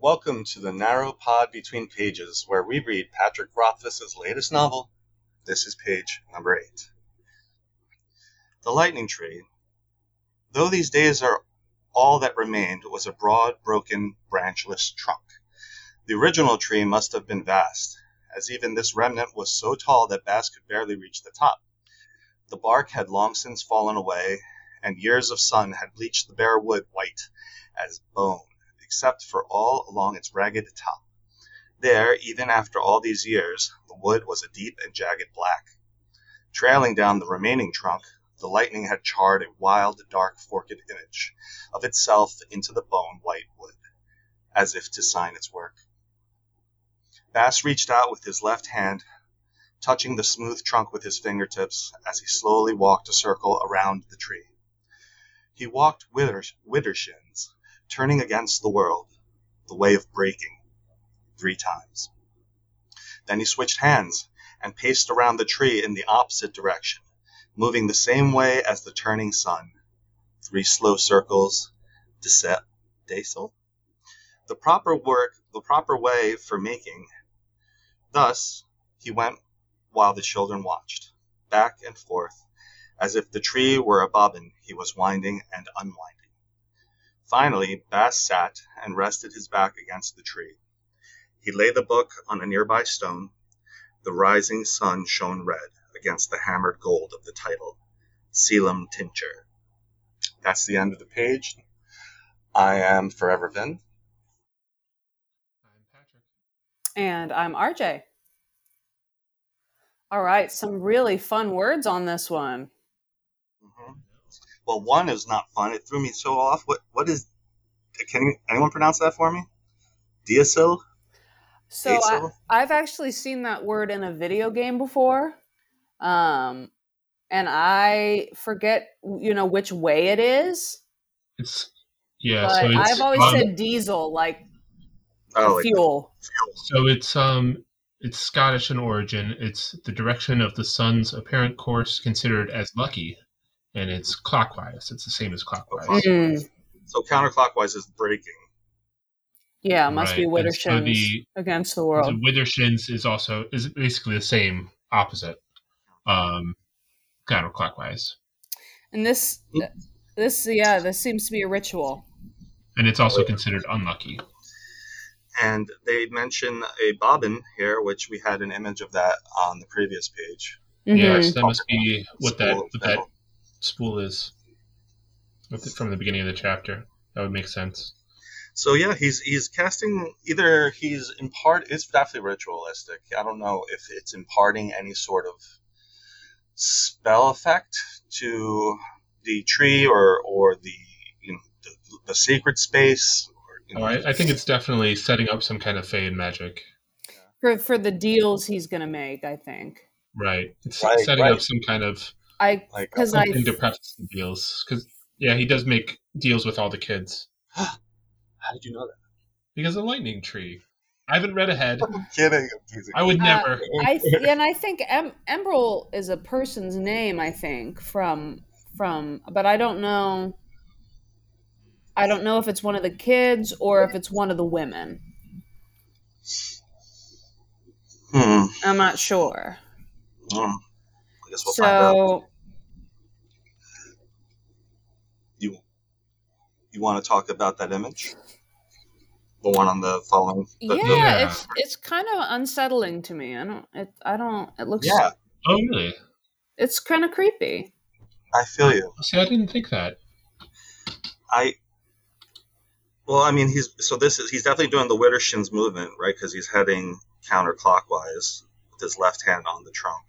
Welcome to the narrow pod between pages, where we read Patrick Rothfuss's latest novel. This is page number eight. The Lightning Tree. Though these days are all that remained was a broad, broken, branchless trunk. The original tree must have been vast, as even this remnant was so tall that Bast could barely reach the top. The bark had long since fallen away, and years of sun had bleached the bare wood white as bone, except for all along its ragged top. There, even after all these years, the wood was a deep and jagged black. Trailing down the remaining trunk, the lightning had charred a wild, dark, forked image of itself into the bone white wood, as if to sign its work. Bast reached out with his left hand, touching the smooth trunk with his fingertips as he slowly walked a circle around the tree. He walked widdershins, turning against the world, the way of breaking, three times. Then he switched hands and paced around the tree in the opposite direction, moving the same way as the turning sun. Three slow circles, deasil. The proper work, the proper way for making. Thus he went while the children watched, back and forth, as if the tree were a bobbin he was winding and unwinding. Finally Bast sat and rested his back against the tree. He laid the book on a nearby stone. The rising sun shone red against the hammered gold of the title, Celum Tinture. That's the end of the page. I am Forever Vin. I'm Patrick. And I'm RJ. All right, some really fun words on this one. hmm Well, one is not fun. It threw me so off. What what is? Can anyone pronounce that for me? Diasil? So I, I've actually seen that word in a video game before, um, and I forget, you know, which way it is. It's yeah. but so it's I've always um, said diesel, like Oh, like fuel. so it's um it's Scottish in origin. It's the direction of the sun's apparent course considered as lucky, and it's clockwise. It's the same as clockwise. clockwise. Mm, so counterclockwise is breaking. yeah, it must be Right, so the- against the world. The Withershins is also is basically the same opposite, um, counterclockwise, And this, this, yeah, this seems to be a ritual. and it's also considered unlucky. And they mention a bobbin here, which we had an image of that on the previous page. Mhm. Yes, that must be what that Spool what that spool is from the beginning of the chapter. That would make sense. So yeah, he's he's casting either he's impart it's definitely ritualistic. I don't know if it's imparting any sort of spell effect to the tree or or the you know the, the sacred space. Or, Oh, I, I think it's definitely setting up some kind of Fae magic. For for the deals he's gonna make, I think. Right. It's Right, setting right. up some kind of I like because I something to preface the deals. Because yeah, he does make deals with all the kids how did you know that? because of lightning tree. I haven't read ahead. I'm kidding. I'm teasing. I would Uh, never. I th- and I think em- Emerald is a person's name. I think from from, but I don't know. I don't know if it's one of the kids or if it's one of the women. Hmm. I'm not sure. Hmm. I guess we'll find out. so You you want to talk about that image? The one on the following. The, yeah, the- Yeah. it's it's kind of unsettling to me. I don't. It, I don't. It looks. yeah. Oh really? It's kind of creepy. I feel you. See, I didn't think that. I well, I mean, he's so this is he's definitely doing the Widdershins movement, right? Because he's heading counterclockwise with his left hand on the trunk,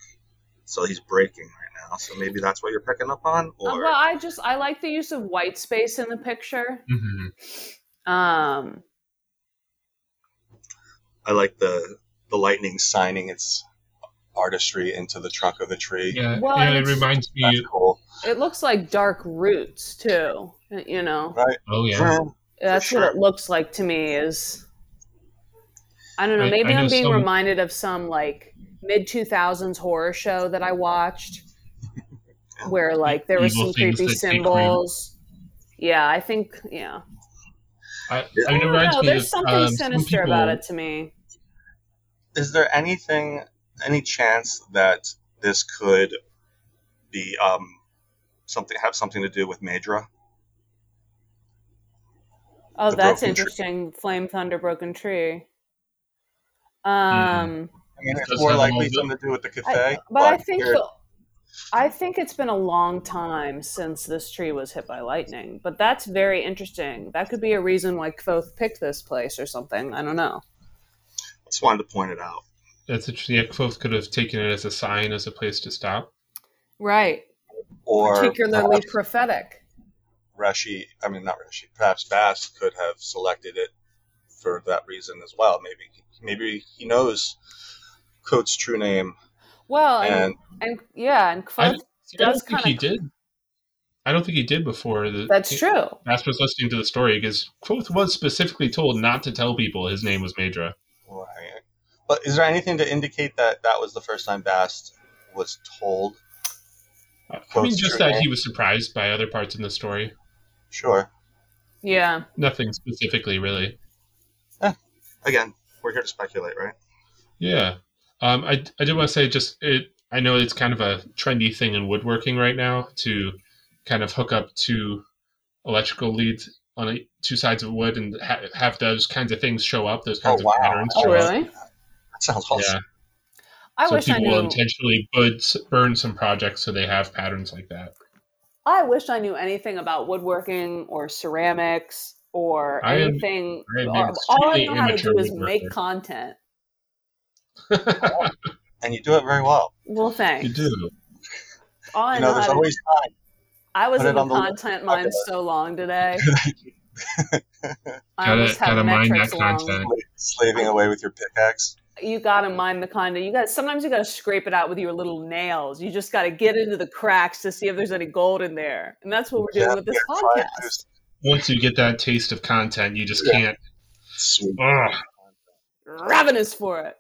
so he's breaking right now. So maybe that's what you're picking up on, Uh, or well, I just I like the use of white space in the picture. hmm Um, I like the the lightning signing its artistry into the trunk of the tree. Yeah, Well, yeah. It reminds me. cool, it looks like dark roots too. You know, right? Oh yeah. That's sure. what it looks like to me. Is I don't know. I- Maybe I I'm being some- reminded of some like mid 2000s horror show that I watched. where like there were some creepy that take root. symbols. Yeah, I think yeah. I, I I mean, it don't know. There's of something um, some sinister about it to me. Is there anything, any chance that this could be um, something have something to do with Maedre? Oh, The that's broken tree. interesting. Flame Thunder Broken Tree. Mm-hmm. Um, I mean, it's more likely something to do with the Cthaeh. I, but I think the, I think it's been a long time since this tree was hit by lightning. But that's very interesting. That could be a reason why Kvothe picked this place or something. I don't know. just wanted to point it out. That's interesting. Yeah, Kvothe could have taken it as a sign, as a place to stop. Right. Or Particularly perhaps prophetic. Reshi, I mean not Reshi, perhaps Bast could have selected it for that reason as well. Maybe maybe he knows Kote's true name, Well, and, and and yeah, and I, Kvothe, see, I don't think he did. I don't think he did before the. that's true. Bast was listening to the story because Kvothe was specifically told not to tell people his name was Maedre. right. But is there anything to indicate that that was the first time Bast was told? I mean, just true that name? he was surprised by other parts in the story. Sure. Yeah. Nothing specifically, really. Again, we're here to speculate, right? Yeah. Um, I, I did want to say just it. I know it's kind of a trendy thing in woodworking right now to kind of hook up two electrical leads on a, two sides of wood and ha- have those kinds of things show up. Those kinds Oh, wow. of patterns. Oh, show up. really? That sounds awesome. Yeah. I so wish I people will intentionally burn some projects so they have patterns like that. I wish I knew anything about woodworking or ceramics or I am- anything. I am all- all I know how to do is make content. And you do it very well. Well, thanks. you do. All I You know, know, there's how to always time. I was put in it the on the content mine bucket so long today. I Gotta- almost have gotta mine metrics that long. content. Slaving away with your pickaxe. You gotta mine the content. You got sometimes you gotta scrape it out with your little nails. You just gotta get into the cracks to see if there's any gold in there, and that's what we're doing Yeah, with this yeah, podcast. Once you get that taste of content, you just Yeah. can't. Sweet. Ugh. Ravenous for it.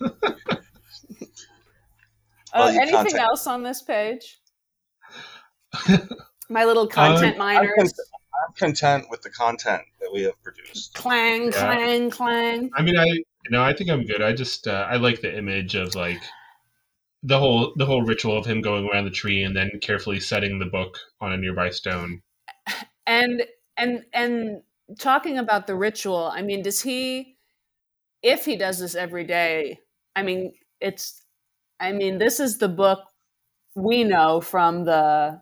Well, uh, anything content- else on this page? My little content I'm miners. content, I'm content with the content that we have produced. Clang, Yeah. clang, clang. I mean, I no, I think I'm good. I just uh, I like the image of like the whole the whole ritual of him going around the tree and then carefully setting the book on a nearby stone. and and and talking about the ritual i mean does he if he does this every day i mean it's i mean this is the book we know from the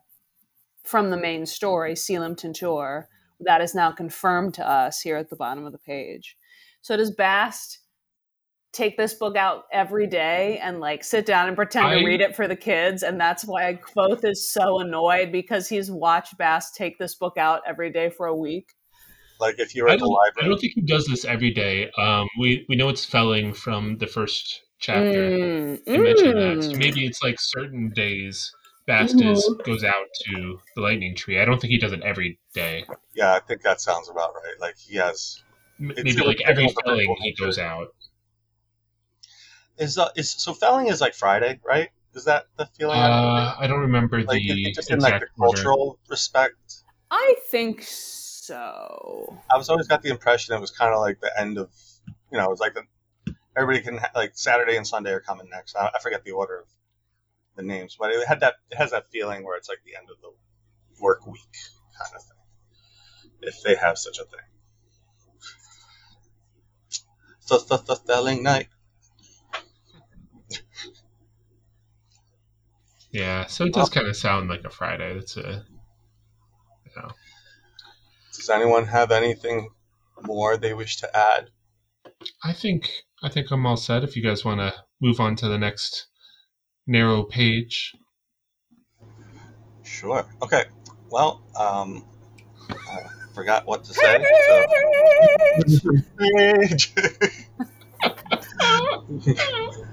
from the main story Celum Tinture that is now confirmed to us here at the bottom of the page so does bast take this book out every day and like sit down and pretend I- to read it for the kids and that's why Kvothe is so annoyed because he's watched Bast take this book out every day for a week Like if you're I at the don't, I don't think he does this every day. Um, we we know it's felling from the first chapter. Mm, You mentioned that. So mm. maybe it's like certain days. Bast is, goes out to the lightning tree. I don't think he does it every day. yeah, I think that sounds about right. Like he has It's Maybe like every different felling he nature. goes out. is uh, is so felling is like Friday, right? Is that the feeling? I Uh, I don't remember like the it- just in like exact the order. cultural respect. I think so. I was always got the impression it was kind of like the end of, you know, it was like the everybody can ha- like Saturday and Sunday are coming next. I, I forget the order of the names, but it had that it has that feeling where it's like the end of the work week kind of thing, if they have such a thing. So the the felling night. Yeah, so it does kind of sound like a Friday. That's a Does anyone have anything more they wish to add? I think I think I'm all set. If you guys want to move on to the next narrow page, Sure. Okay. Well, um, I forgot what to say. So. Page.